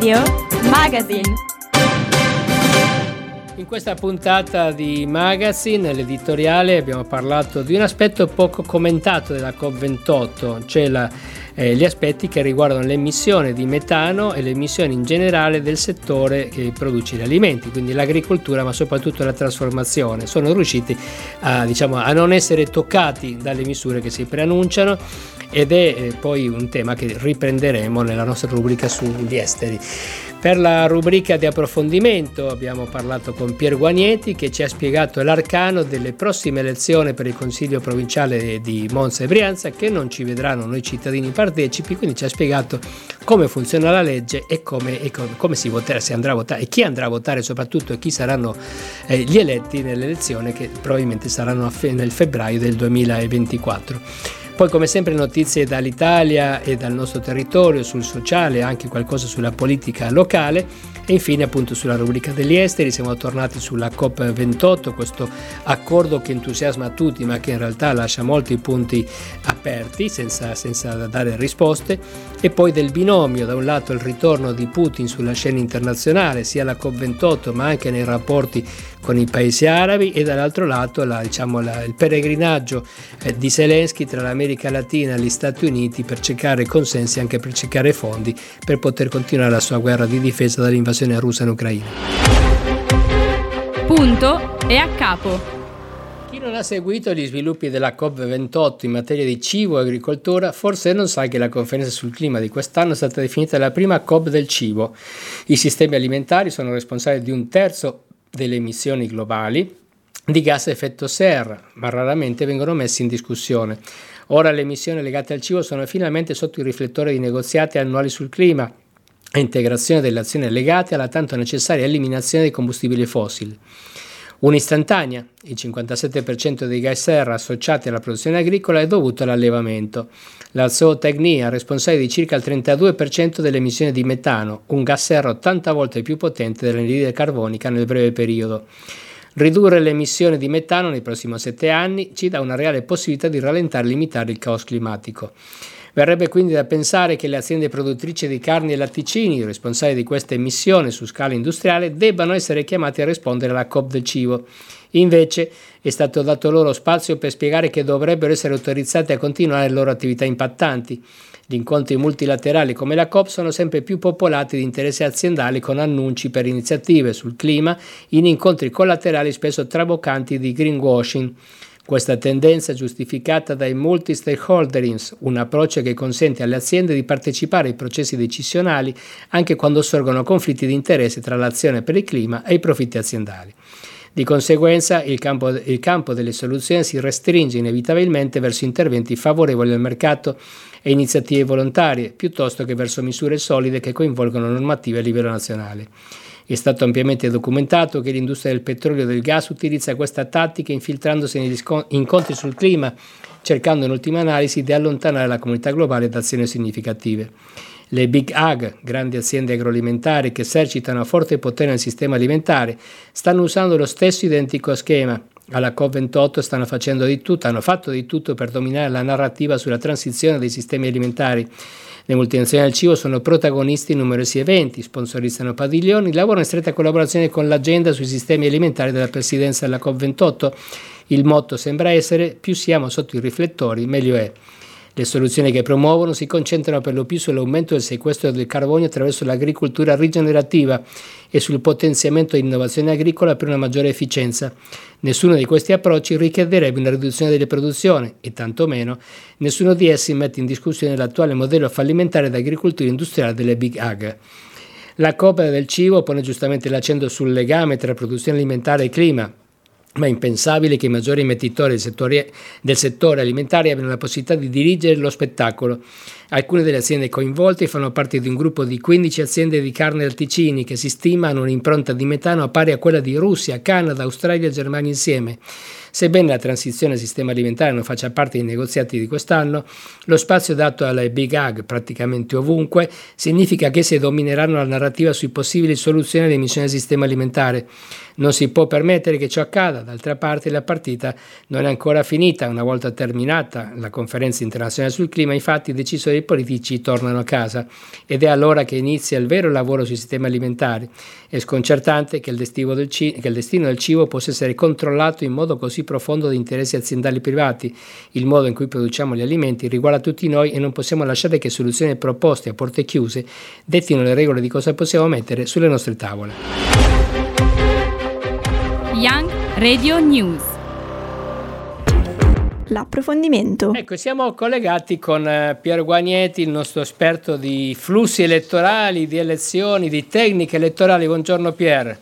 Radio Magazine. In questa puntata di Magazine, l'editoriale, abbiamo parlato di un aspetto poco commentato della COP28, cioè la, eh, gli aspetti che riguardano l'emissione di metano e le emissioni in generale del settore che produce gli alimenti, quindi l'agricoltura ma soprattutto la trasformazione. Sono riusciti a, diciamo, a non essere toccati dalle misure che si preannunciano ed è eh, poi un tema che riprenderemo nella nostra rubrica sugli esteri. Per la rubrica di approfondimento abbiamo parlato con Pier Guagnetti che ci ha spiegato l'arcano delle prossime elezioni per il Consiglio provinciale di Monza e Brianza che non ci vedranno noi cittadini partecipi, quindi ci ha spiegato come funziona la legge e come, e come, come si voterà, si andrà a votare e chi andrà a votare soprattutto e chi saranno eh, gli eletti nelle elezioni che probabilmente saranno nel febbraio del 2024. Poi come sempre notizie dall'Italia e dal nostro territorio sul sociale, anche qualcosa sulla politica locale. E infine appunto sulla rubrica degli esteri siamo tornati sulla COP28, questo accordo che entusiasma tutti ma che in realtà lascia molti punti aperti senza, senza dare risposte. E poi del binomio, da un lato il ritorno di Putin sulla scena internazionale sia alla COP28 ma anche nei rapporti con i paesi arabi e dall'altro lato la, diciamo, la, il peregrinaggio eh, di Zelensky tra l'America Latina e gli Stati Uniti per cercare consensi anche per cercare fondi per poter continuare la sua guerra di difesa dall'invasione russa in Ucraina. Punto e a capo. Chi non ha seguito gli sviluppi della COP28 in materia di cibo e agricoltura forse non sa che la conferenza sul clima di quest'anno è stata definita la prima COP del cibo. I sistemi alimentari sono responsabili di un terzo delle emissioni globali di gas a effetto serra, ma raramente vengono messi in discussione. Ora le emissioni legate al cibo sono finalmente sotto i riflettori di negoziati annuali sul clima e integrazione delle azioni legate alla tanto necessaria eliminazione dei combustibili fossili. Un'istantanea, il 57% dei gas serra associati alla produzione agricola è dovuto all'allevamento. La zootecnia è responsabile di circa il 32% delle emissioni di metano, un gas serra 80 volte più potente dell'anidride carbonica nel breve periodo. Ridurre le emissioni di metano nei prossimi sette anni ci dà una reale possibilità di rallentare e limitare il caos climatico. Verrebbe quindi da pensare che le aziende produttrici di carni e latticini, responsabili di questa emissione su scala industriale, debbano essere chiamate a rispondere alla COP del cibo. Invece è stato dato loro spazio per spiegare che dovrebbero essere autorizzate a continuare le loro attività impattanti. Gli incontri multilaterali come la COP sono sempre più popolati di interessi aziendali con annunci per iniziative sul clima in incontri collaterali spesso traboccanti di greenwashing. Questa tendenza è giustificata dai multi-stakeholderings, un approccio che consente alle aziende di partecipare ai processi decisionali anche quando sorgono conflitti di interesse tra l'azione per il clima e i profitti aziendali. Di conseguenza il campo, il campo, delle soluzioni si restringe inevitabilmente verso interventi favorevoli al mercato e iniziative volontarie, piuttosto che verso misure solide che coinvolgono normative a livello nazionale. È stato ampiamente documentato che l'industria del petrolio e del gas utilizza questa tattica infiltrandosi negli incontri sul clima, cercando in ultima analisi di allontanare la comunità globale da azioni significative. Le Big Ag, grandi aziende agroalimentari che esercitano forte potere nel sistema alimentare, stanno usando lo stesso identico schema. Alla COP28 stanno facendo di tutto, hanno fatto di tutto per dominare la narrativa sulla transizione dei sistemi alimentari le multinazionali del cibo sono protagonisti in numerosi eventi, sponsorizzano padiglioni, lavorano in stretta collaborazione con l'agenda sui sistemi alimentari della presidenza della COP28. Il motto sembra essere più siamo sotto i riflettori, meglio è. Le soluzioni che promuovono si concentrano per lo più sull'aumento del sequestro del carbonio attraverso l'agricoltura rigenerativa e sul potenziamento dell'innovazione agricola per una maggiore efficienza. Nessuno di questi approcci richiederebbe una riduzione delle produzioni e tantomeno nessuno di essi mette in discussione l'attuale modello fallimentare d'agricoltura industriale delle Big Ag. La Coppa del cibo pone giustamente l'accento sul legame tra produzione alimentare e clima, ma è impensabile che i maggiori emettitori del settore, del settore, alimentare abbiano la possibilità di dirigere lo spettacolo. Alcune delle aziende coinvolte fanno parte di un gruppo di 15 aziende di carne e alticini che si stima hanno un'impronta di metano pari a quella di Russia, Canada, Australia e Germania insieme. Sebbene la transizione al sistema alimentare non faccia parte dei negoziati di quest'anno, lo spazio dato alle big ag praticamente ovunque significa che si domineranno la narrativa sui possibili soluzioni alle emissioni del sistema alimentare. Non si può permettere che ciò accada, d'altra parte la partita non è ancora finita, una volta terminata la conferenza internazionale sul clima, infatti i decisori politici tornano a casa ed è allora che inizia il vero lavoro sui sistemi alimentari. È sconcertante che il, del ci- che il destino del cibo possa essere controllato in modo così profondo da interessi aziendali privati. Il modo in cui produciamo gli alimenti riguarda tutti noi e non possiamo lasciare che soluzioni proposte a porte chiuse dettino le regole di cosa possiamo mettere sulle nostre tavole. Young Radio News. L'approfondimento. Ecco, siamo collegati con eh, Piero Guagnetti, il nostro esperto di flussi elettorali, di elezioni, di tecniche elettorali. Buongiorno Pier.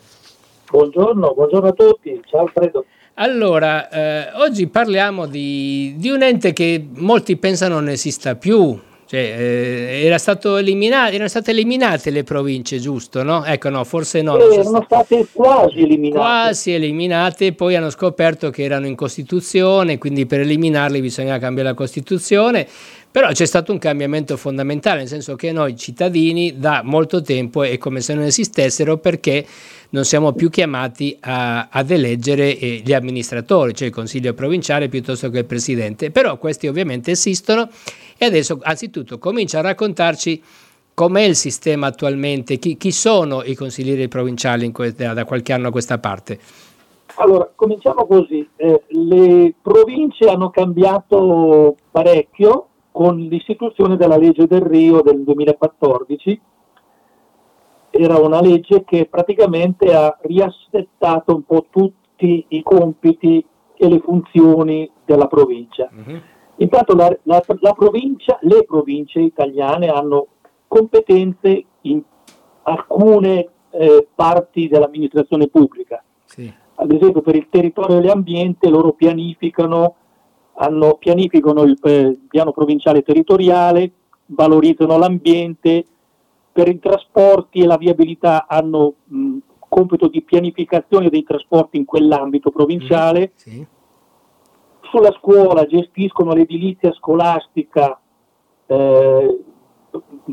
Buongiorno, buongiorno a tutti. Ciao Alfredo. Allora, eh, oggi parliamo di, di, un ente che molti pensano non esista più, cioè, eh, era erano state eliminate le province, giusto? No? Ecco, no, forse no. Eh, erano state quasi eliminate. Quasi eliminate, poi hanno scoperto che erano in Costituzione, quindi per eliminarle bisogna cambiare la Costituzione. Però c'è stato un cambiamento fondamentale, nel senso che noi cittadini da molto tempo è come se non esistessero perché non siamo più chiamati a, ad eleggere eh, gli amministratori, cioè il consiglio provinciale piuttosto che il presidente. Però questi ovviamente esistono e adesso anzitutto comincia a raccontarci com'è il sistema attualmente, chi, chi sono i consiglieri provinciali que- da qualche anno a questa parte. Allora, cominciamo così. Eh, le province hanno cambiato parecchio con l'istituzione della legge del Rio del 2014. Era una legge che praticamente ha riassettato un po' tutti i compiti e le funzioni della provincia. Uh-huh. Intanto la, la, la provincia, le province italiane hanno competenze in alcune eh, parti dell'amministrazione pubblica. Sì. Ad esempio per il territorio e l'ambiente loro pianificano, hanno, pianificano il eh, piano provinciale territoriale, valorizzano l'ambiente, per i trasporti e la viabilità hanno mh, compito di pianificazione dei trasporti in quell'ambito provinciale. Mm, sì sulla scuola gestiscono l'edilizia scolastica eh,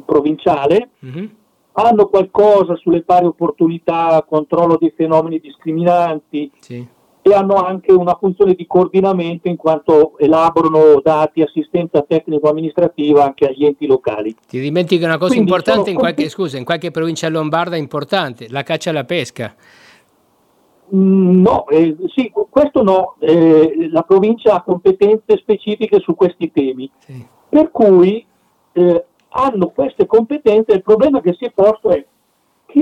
provinciale, mm-hmm. hanno qualcosa sulle pari opportunità, controllo dei fenomeni discriminanti sì. E hanno anche una funzione di coordinamento in quanto elaborano dati, assistenza tecnico-amministrativa anche agli enti locali. Ti dimentichi una cosa Quindi importante in qualche, scusa, in qualche provincia lombarda importante, la caccia alla pesca. Mm, no, eh, sì, questo no, eh, la provincia ha competenze specifiche su questi temi, sì. per cui eh, hanno queste competenze, il problema che si è posto è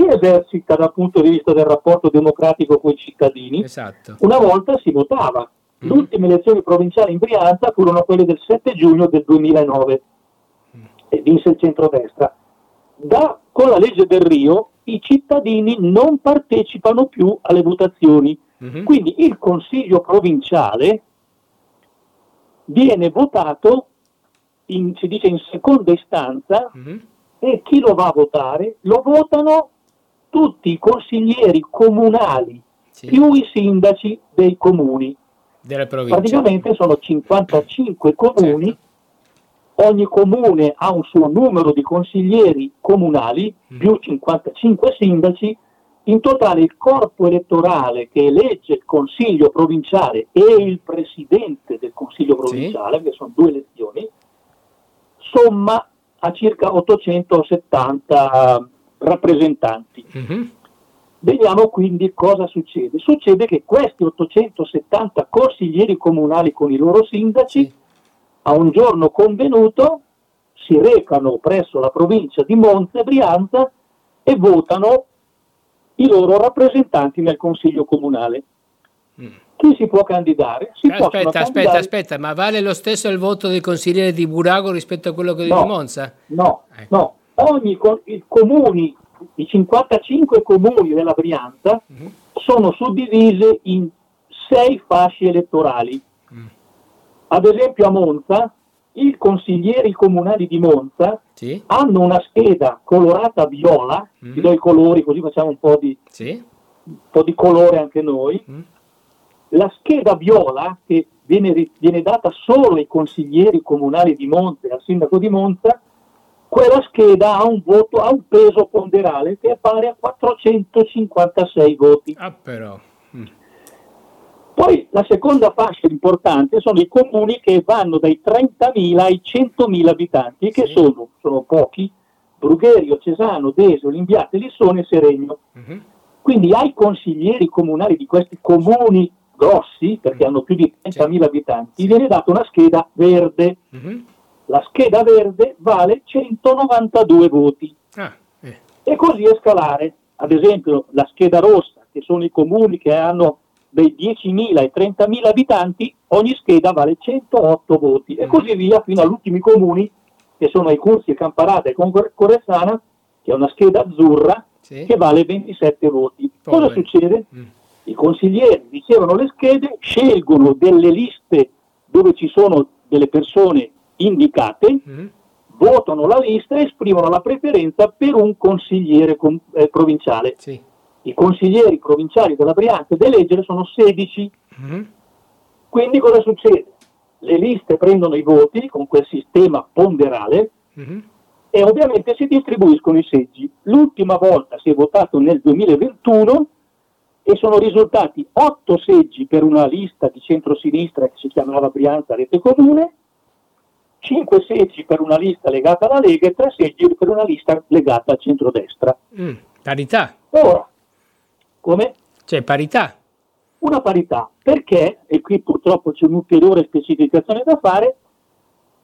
esercita dal punto di vista del rapporto democratico con i cittadini, esatto. una volta si votava. Mm. Le ultime elezioni provinciali in Brianza furono quelle del 7 giugno del 2009 mm. e vinse il centrodestra. Da, con la legge del Rio i cittadini non partecipano più alle votazioni. Mm-hmm. Quindi il Consiglio provinciale viene votato, in, si dice in seconda istanza, mm-hmm. e chi lo va a votare? Lo votano tutti i consiglieri comunali sì. più i sindaci dei comuni. Praticamente sono 55 comuni certo ogni comune ha un suo numero di consiglieri comunali mm. più 55 sindaci, in totale il corpo elettorale che elegge il consiglio provinciale e il presidente del consiglio provinciale, sì. che sono due elezioni, somma a circa 870 rappresentanti. Mm-hmm. Vediamo quindi cosa succede. Succede che questi 870 consiglieri comunali con i loro sindaci a un giorno convenuto si recano presso la provincia di Monza e Brianza e votano i loro rappresentanti nel consiglio comunale. Mm. Chi si può candidare? Si aspetta, aspetta, candidare... aspetta, ma vale lo stesso il voto del consigliere di Burago rispetto a quello che no, di Monza? No, ecco. no. Ogni i comuni, i 55 comuni della Brianza mm-hmm. sono suddivisi in sei fasce elettorali. Mm. Ad esempio a Monza, i consiglieri comunali di Monza sì. hanno una scheda colorata viola, mm. ti do i colori così facciamo un po' di, sì. un po di colore anche noi, mm. la scheda viola, che viene, viene data solo ai consiglieri comunali di Monte, al sindaco di Monza, quella scheda ha un voto, ha un peso ponderale che è pari a 456 voti. Ah, però. Mm. Poi la seconda fascia importante sono i comuni che vanno dai 30.000 ai 100.000 abitanti, che Sì. sono, sono pochi, Brugherio, Cesano, Desio, Limbiate, Lissone e Seregno. Mhm. Quindi ai consiglieri comunali di questi comuni grossi, perché hanno più di 30.000 abitanti, viene data una scheda verde. Mhm. La scheda verde vale 192 voti Ah, eh. e così a scalare. Ad esempio la scheda rossa, che sono i comuni che hanno dai 10.000 ai 30.000 abitanti, ogni scheda vale 108 voti e Mhm. così via fino agli ultimi comuni che sono ai Cursi e Camparata e Cor- Correzzana, che è una scheda azzurra Sì. che vale 27 voti. Cosa Poveri. succede? Mm. I consiglieri ricevono le schede, scelgono delle liste dove ci sono delle persone indicate, Mhm. votano la lista e esprimono la preferenza per un consigliere com- eh, provinciale. Sì. I consiglieri provinciali della Brianza da eleggere sono 16. Mhm. Quindi cosa succede? Le liste prendono i voti con quel sistema ponderale Mhm. e ovviamente si distribuiscono i seggi. L'ultima volta si è votato nel 2021 e sono risultati 8 seggi per una lista di centrosinistra che si chiamava Brianza Rete Comune, 5 seggi per una lista legata alla Lega e 3 seggi per una lista legata al centrodestra. Mm. Parità. Ora, come? C'è parità. Una parità, perché, e qui purtroppo c'è un'ulteriore specificazione da fare,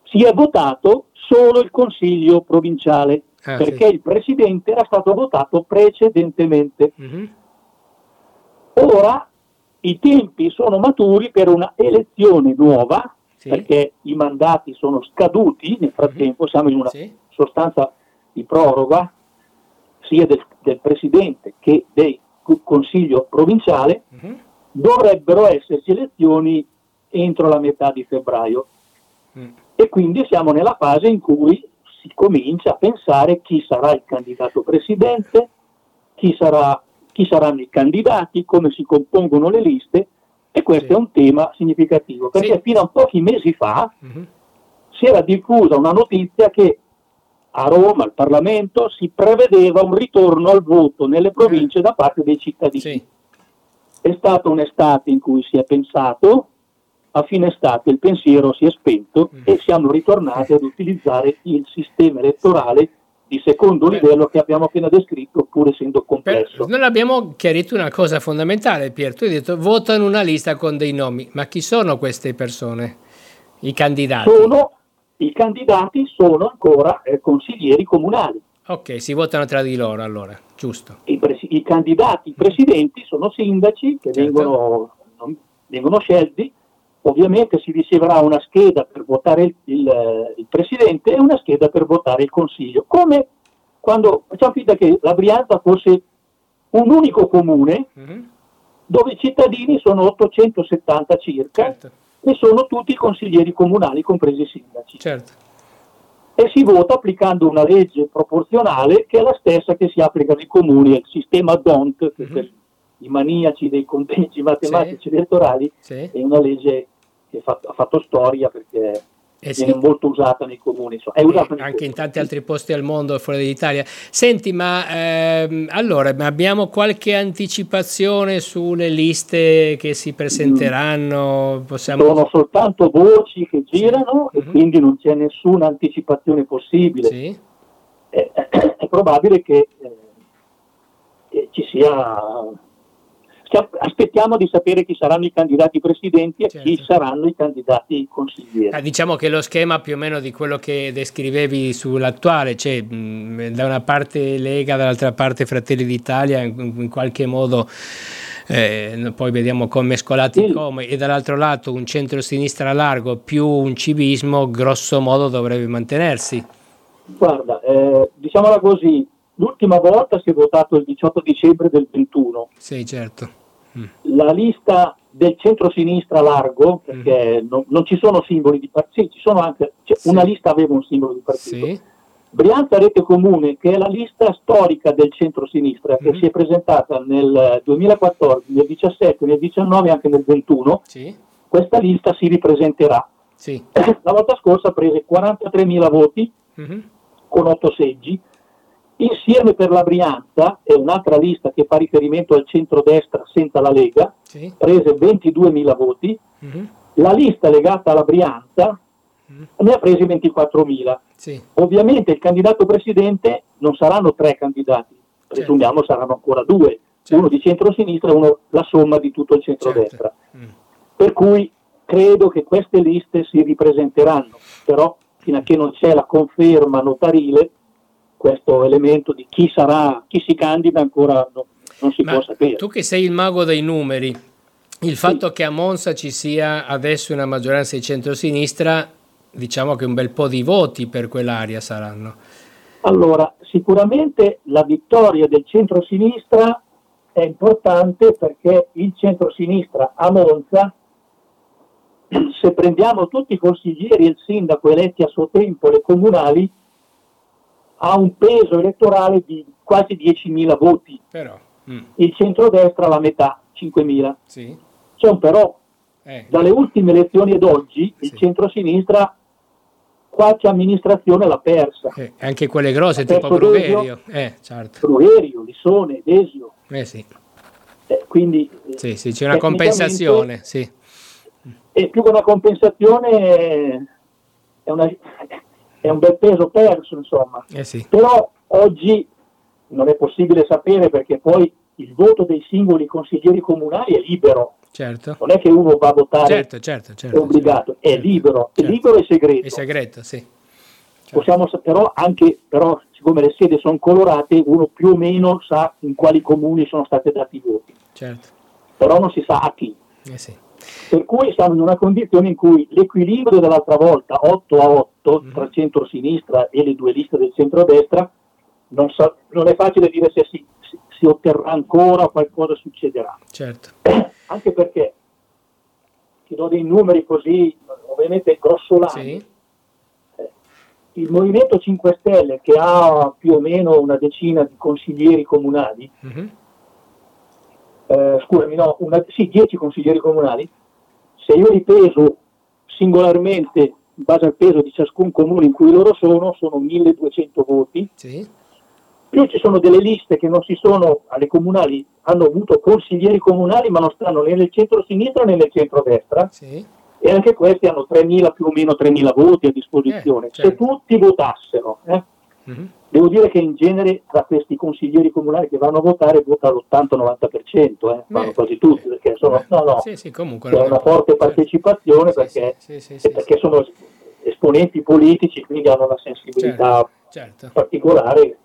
si è votato solo il Consiglio provinciale, Ah, perché sì. il Presidente era stato votato precedentemente. Mhm. Ora i tempi sono maturi per una elezione nuova, Sì. perché i mandati sono scaduti nel frattempo, siamo in una Sì. sostanza di proroga sia del, del Presidente che del Consiglio provinciale, Mhm. dovrebbero esserci elezioni entro la metà di febbraio Mm. e quindi siamo nella fase in cui si comincia a pensare chi sarà il candidato presidente, chi, sarà, chi saranno i candidati, come si compongono le liste e questo Sì. è un tema significativo perché Sì. fino a pochi mesi fa Mhm. si era diffusa una notizia che a Roma, al Parlamento, si prevedeva un ritorno al voto nelle province da parte dei cittadini. Sì. È stata un'estate in cui si è pensato, a fine estate il pensiero si è spento Mm. e siamo ritornati ad utilizzare il sistema elettorale di secondo livello che abbiamo appena descritto, pur essendo complesso. non abbiamo chiarito una cosa fondamentale, Pier. Tu hai detto votano una lista con dei nomi, ma chi sono queste persone? I candidati? Sono, I candidati sono ancora eh, consiglieri comunali. Ok, si votano tra di loro allora, giusto. I, presi- i candidati presidenti sono sindaci che Certo. vengono, vengono scelti. Ovviamente si riceverà una scheda per votare il, il- il presidente e una scheda per votare il consiglio. Come quando facciamo finta che la Brianza fosse un unico comune Mhm. dove i cittadini sono 870 circa Certo, e sono tutti consiglieri comunali, compresi i sindaci. certo. e si vota applicando una legge proporzionale che è la stessa che si applica nei comuni, il sistema DONT, Mhm. per i maniaci dei conteggi matematici elettorali Sì. è una legge che fa- ha fatto storia perché Eh sì. viene molto usata nei comuni. insomma, è usata Eh, anche in tanti altri posti al mondo fuori dall'Italia. Senti, ma ehm, allora abbiamo qualche anticipazione sulle liste che si presenteranno? Possiamo... Sono soltanto voci che girano e Mhm. quindi non c'è nessuna anticipazione possibile. Sì? è, è probabile che, eh, che ci sia. Aspettiamo di sapere chi saranno i candidati presidenti e chi Certo. saranno i candidati consiglieri. Ah, diciamo che lo schema più o meno di quello che descrivevi sull'attuale, cioè mh, da una parte Lega, dall'altra parte Fratelli d'Italia, in, in qualche modo eh, poi vediamo come mescolati Sì. come, e dall'altro lato un centro-sinistra largo più un civismo, grosso modo dovrebbe mantenersi. Guarda, eh, diciamola così, l'ultima volta si è votato il 18 dicembre del 21. Sì, certo. Mm. La lista del centro-sinistra largo, perché non, non ci sono simboli di partito, ci sono anche, cioè, Sì. una lista aveva un simbolo di partito. Sì, Brianza Rete Comune, che è la lista storica del centro-sinistra, che Mhm. si è presentata nel 2014, nel 17, nel 19 e anche nel 21, Sì, questa lista si ripresenterà. sì. La volta scorsa prese 43.000 voti Mhm. con 8 seggi. Insieme per la Brianza, è un'altra lista che fa riferimento al centro-destra senza la Lega, Sì. prese 22.000 voti. Mhm. La lista legata alla Brianza Mhm. ne ha presi 24.000. Sì. Ovviamente il candidato presidente non saranno tre candidati, presumiamo saranno ancora due, Certo. uno di centrosinistra e uno la somma di tutto il centrodestra. Certo. Mm. Per cui credo che queste liste si ripresenteranno, però fino a che non c'è la conferma notarile, questo elemento di chi sarà, chi si candida ancora no- non si Ma può sapere. tu che sei il mago dei numeri, il fatto che a Monza ci sia adesso una maggioranza di centrosinistra, diciamo che un bel po' di voti per quell'area saranno. Allora, sicuramente la vittoria del centro-sinistra è importante perché il centro-sinistra a Monza, se prendiamo tutti i consiglieri e il sindaco eletti a suo tempo, le comunali, ha un peso elettorale di quasi 10.000 voti. Però, mm, Il centrodestra la metà, 5.000. sì. C'è un però, Eh, dalle ultime elezioni ad oggi il Sì. centro-sinistra qualche amministrazione l'ha persa. eh, anche quelle grosse, tipo perso Brugherio. Eh, certo. Bruerio, Lissone, Desio. Eh sì, Eh, quindi eh, sì, sì, c'è una compensazione, sì. E più che una compensazione eh, è, una- è un bel peso perso, insomma. Eh sì, Però oggi non è possibile sapere perché poi il voto dei singoli consiglieri comunali è libero, certo. non è che uno va a votare, Certo, certo, certo. è obbligato, è certo, libero, è certo. libero e segreto. È segreto, sì. Certo. Possiamo però anche, però, siccome le sedi sono colorate, uno più o meno sa in quali comuni sono stati dati i voti, Certo. però non si sa a chi. Eh sì. Per cui siamo in una condizione in cui l'equilibrio dell'altra volta, 8 a 8, Mhm. tra centro-sinistra e le due liste del centro-destra, non, sa- non è facile dire se si, si- otterrà ancora o qualcosa succederà. Certo. Anche perché, ti do dei numeri così, ovviamente grossolani, Sì. il Movimento 5 Stelle, che ha più o meno una decina di consiglieri comunali, Mhm. eh, scusami, no, una, sì, 10 consiglieri comunali, se io li peso singolarmente in base al peso di ciascun comune in cui loro sono, sono 1200 voti, Sì. più ci sono delle liste che non si sono alle comunali, hanno avuto consiglieri comunali ma non stanno né nel centro-sinistra né nel centro-destra Sì. e anche questi hanno 3.000 più o meno 3.000 voti a disposizione. Eh, certo. Se tutti votassero, eh, Mhm. Devo dire che in genere tra questi consiglieri comunali che vanno a votare vota l'80-90%, eh, vanno quasi tutti, perché sono, no, no, Sì, sì, comunque. c'è una forte Certo. partecipazione perché, perché sono esponenti politici, quindi hanno una sensibilità Certo. Certo. particolare.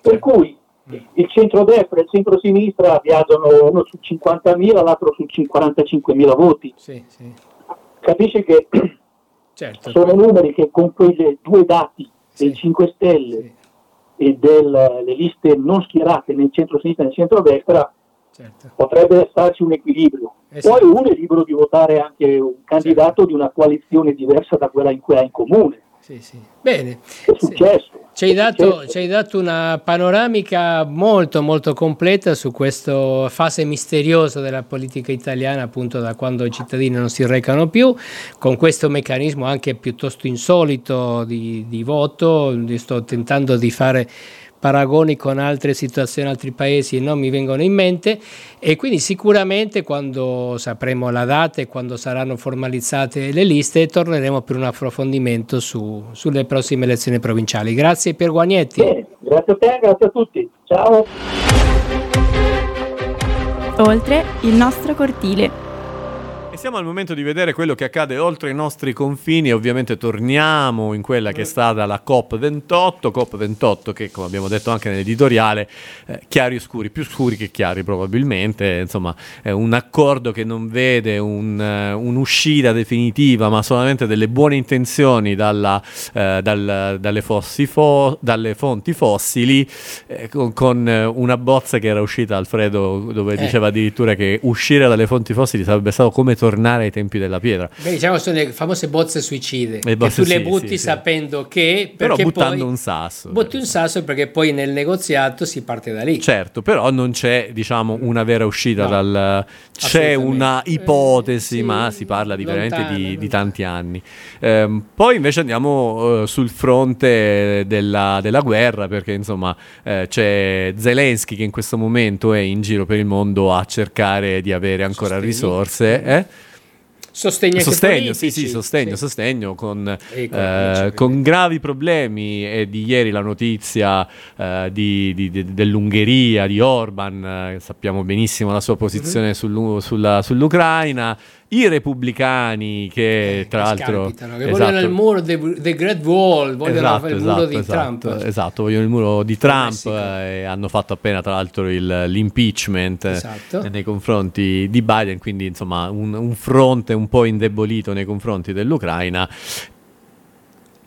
Per cui Mm. il centrodestra e il centrosinistra viaggiano uno su 50.000, l'altro su 45.000 voti. Sì, sì. Capisci che Certo. sono numeri che con quei due dati dei Sì. 5 Stelle e delle liste non schierate nel centro-sinistra e nel centro-destra certo. potrebbe starci un equilibrio. Sì. Poi uno è libero di votare anche un candidato di una coalizione diversa da quella in cui ha in comune. Sì, sì. Bene. È Sì. Ci hai, dato, ci hai dato una panoramica molto molto completa su questa fase misteriosa della politica italiana, appunto da quando i cittadini non si recano più, con questo meccanismo anche piuttosto insolito di, di voto. Sto tentando di fare paragoni con altre situazioni, altri paesi non mi vengono in mente e quindi sicuramente quando sapremo la data e quando saranno formalizzate le liste torneremo per un approfondimento su- sulle prossime elezioni provinciali. Grazie Pier Guagnetti. Bene, grazie a te, grazie a tutti. Ciao. Oltre il nostro cortile. Siamo al momento di vedere quello che accade oltre i nostri confini e ovviamente torniamo in quella che è stata la COP28, COP28 che come abbiamo detto anche nell'editoriale, eh, chiari e scuri, più scuri che chiari probabilmente, insomma è un accordo che non vede un, eh, un'uscita definitiva ma solamente delle buone intenzioni dalla, eh, dal- dalle, fo- dalle fonti fossili eh, con, con, eh, una bozza che era uscita Alfredo dove Eh. diceva addirittura che uscire dalle fonti fossili sarebbe stato come tornare ai tempi della pietra. Beh, diciamo sono le famose bozze suicide, Le bozze- tu le sì, butti sì, sì. sapendo che... Però buttando un sasso. Butti un sasso perché poi nel negoziato si parte da lì. Certo, però non c'è, diciamo, una vera uscita No, dal... C'è una ipotesi, Eh, sì, ma si parla di veramente lontano, di, di lontano. tanti anni. Ehm, poi invece andiamo eh, sul fronte della, della guerra, perché insomma eh, c'è Zelensky che in questo momento è in giro per il mondo a cercare di avere ancora risorse. eh? Sostegno Sostegno, sì, sì, sostegno, sì. sostegno con, eh, con gravi problemi. E di ieri la notizia eh, di- di- di- dell'Ungheria, di Orban, eh, sappiamo benissimo la sua posizione sull'u- sulla- sull'Ucraina. I repubblicani che Eh, tra che l'altro... che esatto. vogliono il muro, the, Great Wall, vogliono Esatto, il esatto, muro di esatto, Trump. esatto, vogliono il muro di Trump eh, e hanno fatto appena tra l'altro il- l'impeachment eh, Esatto. nei confronti di Biden, quindi insomma un, un fronte un po' indebolito nei confronti dell'Ucraina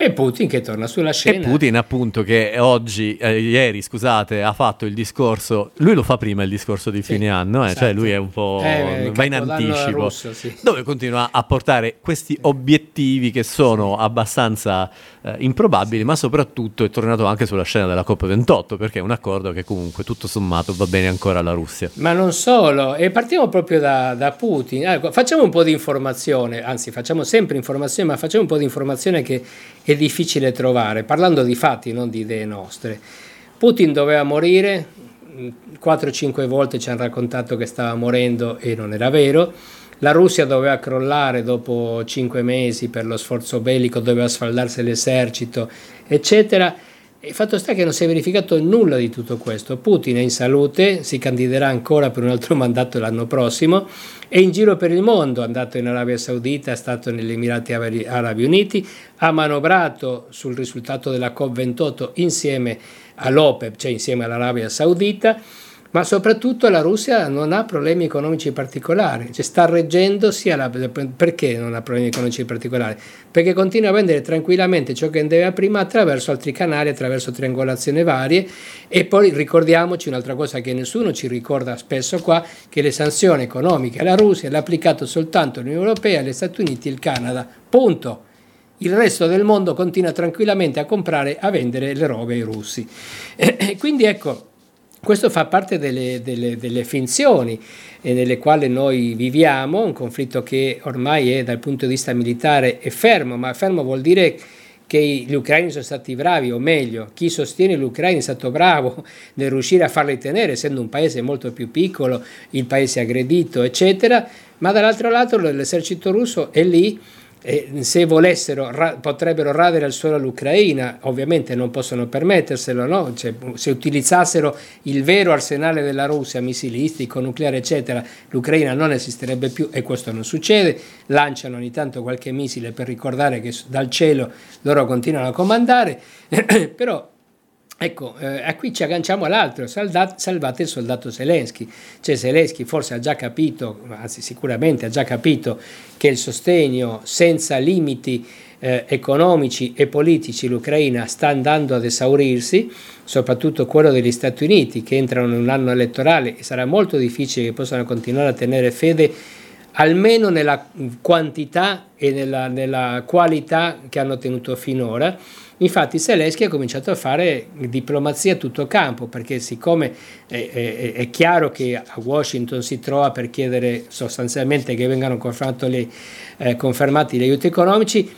E Putin che torna sulla e scena. Putin appunto che oggi, eh, ieri scusate, ha fatto il discorso, lui lo fa prima il discorso di Sì, fine anno, eh, esatto. cioè lui è un po' Eh, va in anticipo, russo, sì. dove continua a portare questi obiettivi che sono abbastanza eh, improbabili, ma soprattutto è tornato anche sulla scena della COP28 perché è un accordo che comunque tutto sommato va bene ancora alla Russia. Ma non solo, e partiamo proprio da, da Putin. Ecco, facciamo un po' di informazione, anzi facciamo sempre informazione, ma facciamo un po' di informazione che è difficile trovare, parlando di fatti, non di idee nostre. Putin doveva morire, 4-5 volte ci hanno raccontato che stava morendo e non era vero. La Russia doveva crollare dopo 5 mesi per lo sforzo bellico, doveva sfaldarsi l'esercito, eccetera. E fatto sta che non si è verificato nulla di tutto questo. Putin è in salute, si candiderà ancora per un altro mandato l'anno prossimo, è in giro per il mondo, è andato in Arabia Saudita, è stato negli Emirati Arabi Uniti, ha manovrato sul risultato della COP28 insieme all'OPEP, cioè insieme all'Arabia Saudita, ma soprattutto la Russia non ha problemi economici particolari, cioè sta reggendo sia la, perché non ha problemi economici particolari? Perché continua a vendere tranquillamente ciò che vendeva prima attraverso altri canali, attraverso triangolazioni varie e poi ricordiamoci un'altra cosa che nessuno ci ricorda spesso qua, che le sanzioni economiche alla Russia le ha applicato soltanto l'Unione Europea, gli Stati Uniti e il Canada, punto. Il resto del mondo continua tranquillamente a comprare, a vendere le robe ai russi. E quindi ecco, questo fa parte delle, delle, delle finzioni eh, nelle quali noi viviamo, un conflitto che ormai è dal punto di vista militare è fermo, ma fermo vuol dire che gli ucraini sono stati bravi, o meglio, chi sostiene l'Ucraina è stato bravo nel riuscire a farli tenere, essendo un paese molto più piccolo, il paese aggredito, eccetera, ma dall'altro lato l'esercito russo è lì e se volessero ra- potrebbero radere al suolo l'Ucraina, ovviamente non possono permetterselo, no? Cioè, se utilizzassero il vero arsenale della Russia, missilistico, nucleare, eccetera, l'Ucraina non esisterebbe più e questo non succede, lanciano ogni tanto qualche missile per ricordare che dal cielo loro continuano a comandare, però Ecco, eh, a qui ci agganciamo all'altro, salda- salvate il soldato Zelensky. Cioè Zelensky forse ha già capito, anzi sicuramente ha già capito che il sostegno senza limiti eh, economici e politici l'Ucraina sta andando ad esaurirsi, soprattutto quello degli Stati Uniti che entrano in un anno elettorale e sarà molto difficile che possano continuare a tenere fede almeno nella quantità e nella, nella qualità che hanno tenuto finora. Infatti Zelensky ha cominciato a fare diplomazia a tutto campo, perché siccome è, è- è chiaro che a Washington si trova per chiedere sostanzialmente che vengano gli, eh, confermati gli aiuti economici,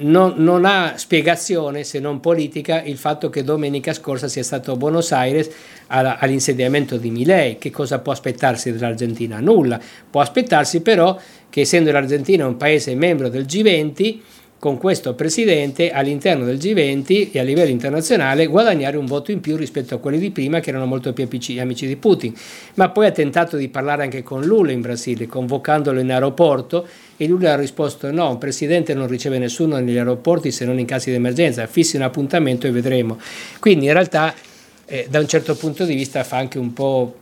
non, non ha spiegazione se non politica il fatto che domenica scorsa sia stato a Buenos Aires alla- all'insediamento di Milei. Che cosa può aspettarsi dall'Argentina? Nulla. Può aspettarsi però che essendo l'Argentina un paese membro del G20, con questo presidente all'interno del G20 e a livello internazionale guadagnare un voto in più rispetto a quelli di prima che erano molto più amici, di Putin. Ma poi ha tentato di parlare anche con Lula in Brasile, convocandolo in aeroporto e Lula ha risposto no, un presidente non riceve nessuno negli aeroporti se non in casi di emergenza, fissi un appuntamento e vedremo. Quindi in realtà eh, da un certo punto di vista fa anche un po'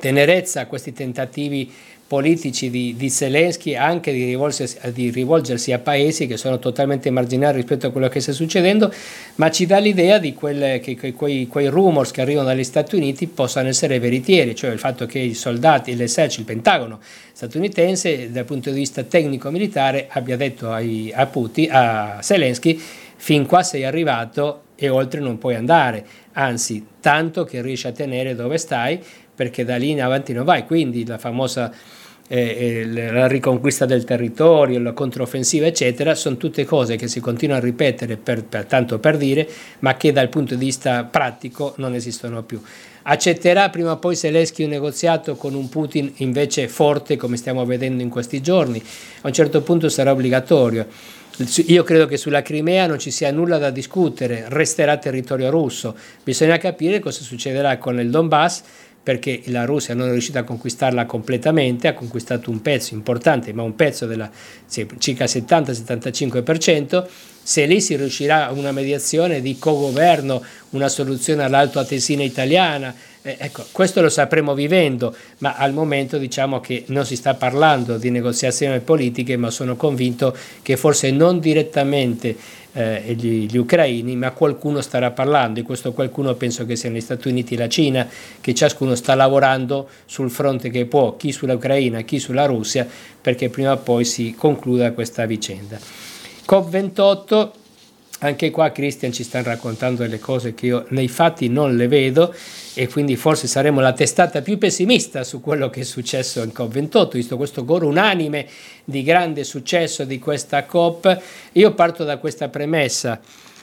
tenerezza a questi tentativi politici di, di Zelensky anche di rivolgersi, di rivolgersi, a paesi che sono totalmente marginali rispetto a quello che sta succedendo, ma ci dà l'idea di quelle, che, che quei, quei, rumors che arrivano dagli Stati Uniti possano essere veritieri, cioè il fatto che i soldati, l'esercito, il Pentagono statunitense dal punto di vista tecnico-militare abbia detto ai, a, Putin, a Zelensky fin qua sei arrivato e oltre non puoi andare, anzi tanto che riesci a tenere dove stai perché da lì in avanti non vai, quindi la famosa eh, eh, la riconquista del territorio, la controffensiva, eccetera, sono tutte cose che si continuano a ripetere per, per, tanto per dire, ma che dal punto di vista pratico non esistono più. Accetterà prima o poi Zelensky un negoziato con un Putin invece forte, come stiamo vedendo in questi giorni? A un certo punto sarà obbligatorio. Io credo che sulla Crimea non ci sia nulla da discutere, resterà territorio russo. Bisogna capire cosa succederà con il Donbass perché la Russia non è riuscita a conquistarla completamente, ha conquistato un pezzo importante, ma un pezzo della circa 70-75%, se lì si riuscirà a una mediazione di co-governo, una soluzione all'alto atesina italiana, eh, ecco, questo lo sapremo vivendo, ma al momento diciamo che non si sta parlando di negoziazioni politiche, ma sono convinto che forse non direttamente eh, gli, gli, ucraini, ma qualcuno starà parlando e questo qualcuno penso che siano gli Stati Uniti e la Cina, che ciascuno sta lavorando sul fronte che può, chi sull'Ucraina, chi sulla Russia, perché prima o poi si concluda questa vicenda. COP28 anche qua Christian ci sta raccontando delle cose che io nei fatti non le vedo e quindi forse saremo la testata più pessimista su quello che è successo in COP28, visto questo coro unanime di grande successo di questa COP. Io parto da questa premessa.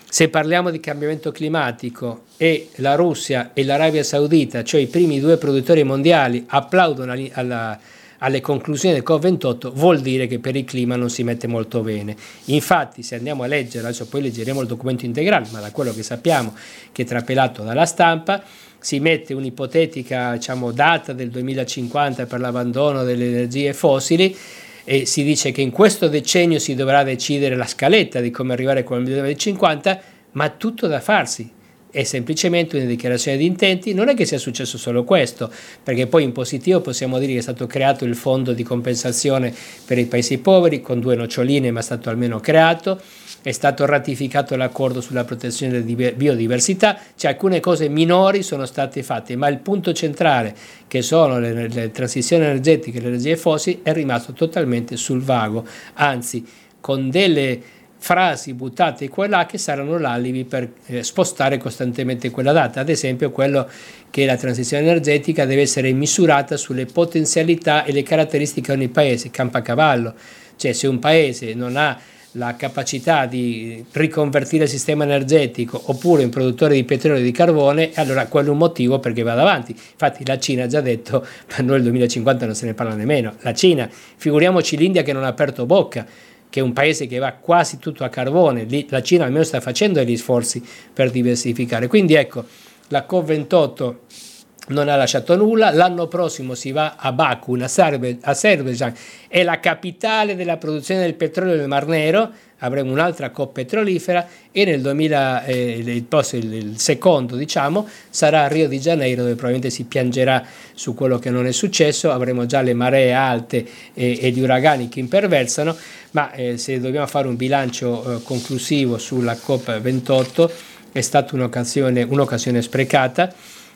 Se parliamo di cambiamento climatico e la Russia e l'Arabia Saudita, cioè i primi due produttori mondiali, applaudono alla alle conclusioni del COP28 vuol dire che per il clima non si mette molto bene. Infatti, se andiamo a leggere, adesso poi leggeremo il documento integrale, ma da quello che sappiamo che è trapelato dalla stampa, si mette un'ipotetica diciamo, data del 2050 per l'abbandono delle energie fossili e si dice che in questo decennio si dovrà decidere la scaletta di come arrivare a quel 2050, ma tutto da farsi è semplicemente una dichiarazione di intenti, non è che sia successo solo questo, perché poi in positivo possiamo dire che è stato creato il fondo di compensazione per i paesi poveri con due noccioline, ma è stato almeno creato, è stato ratificato l'accordo sulla protezione della biodiversità, cioè alcune cose minori sono state fatte, ma il punto centrale, che sono le, le transizioni energetiche e le energie fossili, è rimasto totalmente sul vago, anzi con delle frasi buttate qua e là che saranno l'alibi per eh, spostare costantemente quella data, ad esempio quello che la transizione energetica deve essere misurata sulle potenzialità e le caratteristiche di ogni paese, campa a cavallo, cioè se un paese non ha la capacità di riconvertire il sistema energetico oppure un produttore di petrolio e di carbone, allora quello è un motivo perché vada avanti. Infatti la Cina ha già detto, per noi il 2050 non se ne parla nemmeno, la Cina, figuriamoci l'India che non ha aperto bocca, che è un paese che va quasi tutto a carbone, la Cina almeno sta facendo degli sforzi per diversificare. Quindi ecco, la COP28 non ha lasciato nulla, l'anno prossimo si va a Baku, a Azerbaijan, è la capitale della produzione del petrolio del Mar Nero, avremo un'altra COP petrolifera e nel 2000, eh, il, il, il, secondo diciamo, sarà a Rio di Janeiro dove probabilmente si piangerà su quello che non è successo, avremo già le maree alte e, e gli uragani che imperversano, ma eh, se dobbiamo fare un bilancio eh, conclusivo sulla COP28 è stata un'occasione, un'occasione sprecata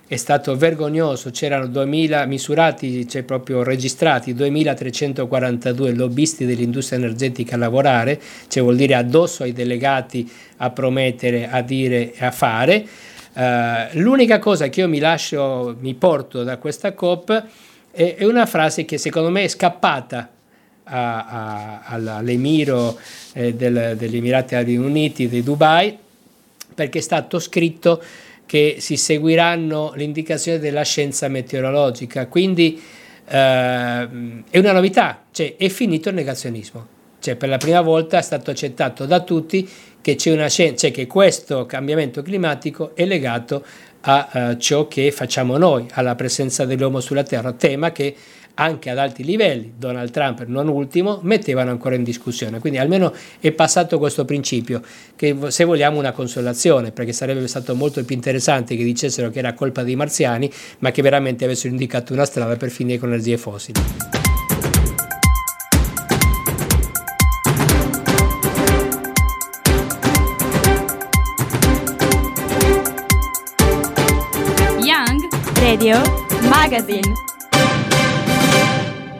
è stato vergognoso, c'erano 2000 misurati, cioè proprio registrati 2342 lobbisti dell'industria energetica a lavorare, cioè vuol dire addosso ai delegati a promettere, a dire e a fare. Uh, l'unica cosa che io mi lascio, mi porto da questa COP è, è una frase che secondo me è scappata a, a, all'emiro eh, del, degli Emirati Arabi Uniti di Dubai perché è stato scritto che si seguiranno le indicazioni della scienza meteorologica. Quindi eh, è una novità, cioè è finito il negazionismo. Cioè, per la prima volta è stato accettato da tutti che scienza, cioè che questo cambiamento climatico è legato a uh, ciò che facciamo noi, alla presenza dell'uomo sulla Terra, tema che anche ad alti livelli, Donald Trump non ultimo, mettevano ancora in discussione. Quindi almeno è passato questo principio, che se vogliamo una consolazione, perché sarebbe stato molto più interessante che dicessero che era colpa dei marziani, ma che veramente avessero indicato una strada per finire con energie fossili. Young Radio Magazine.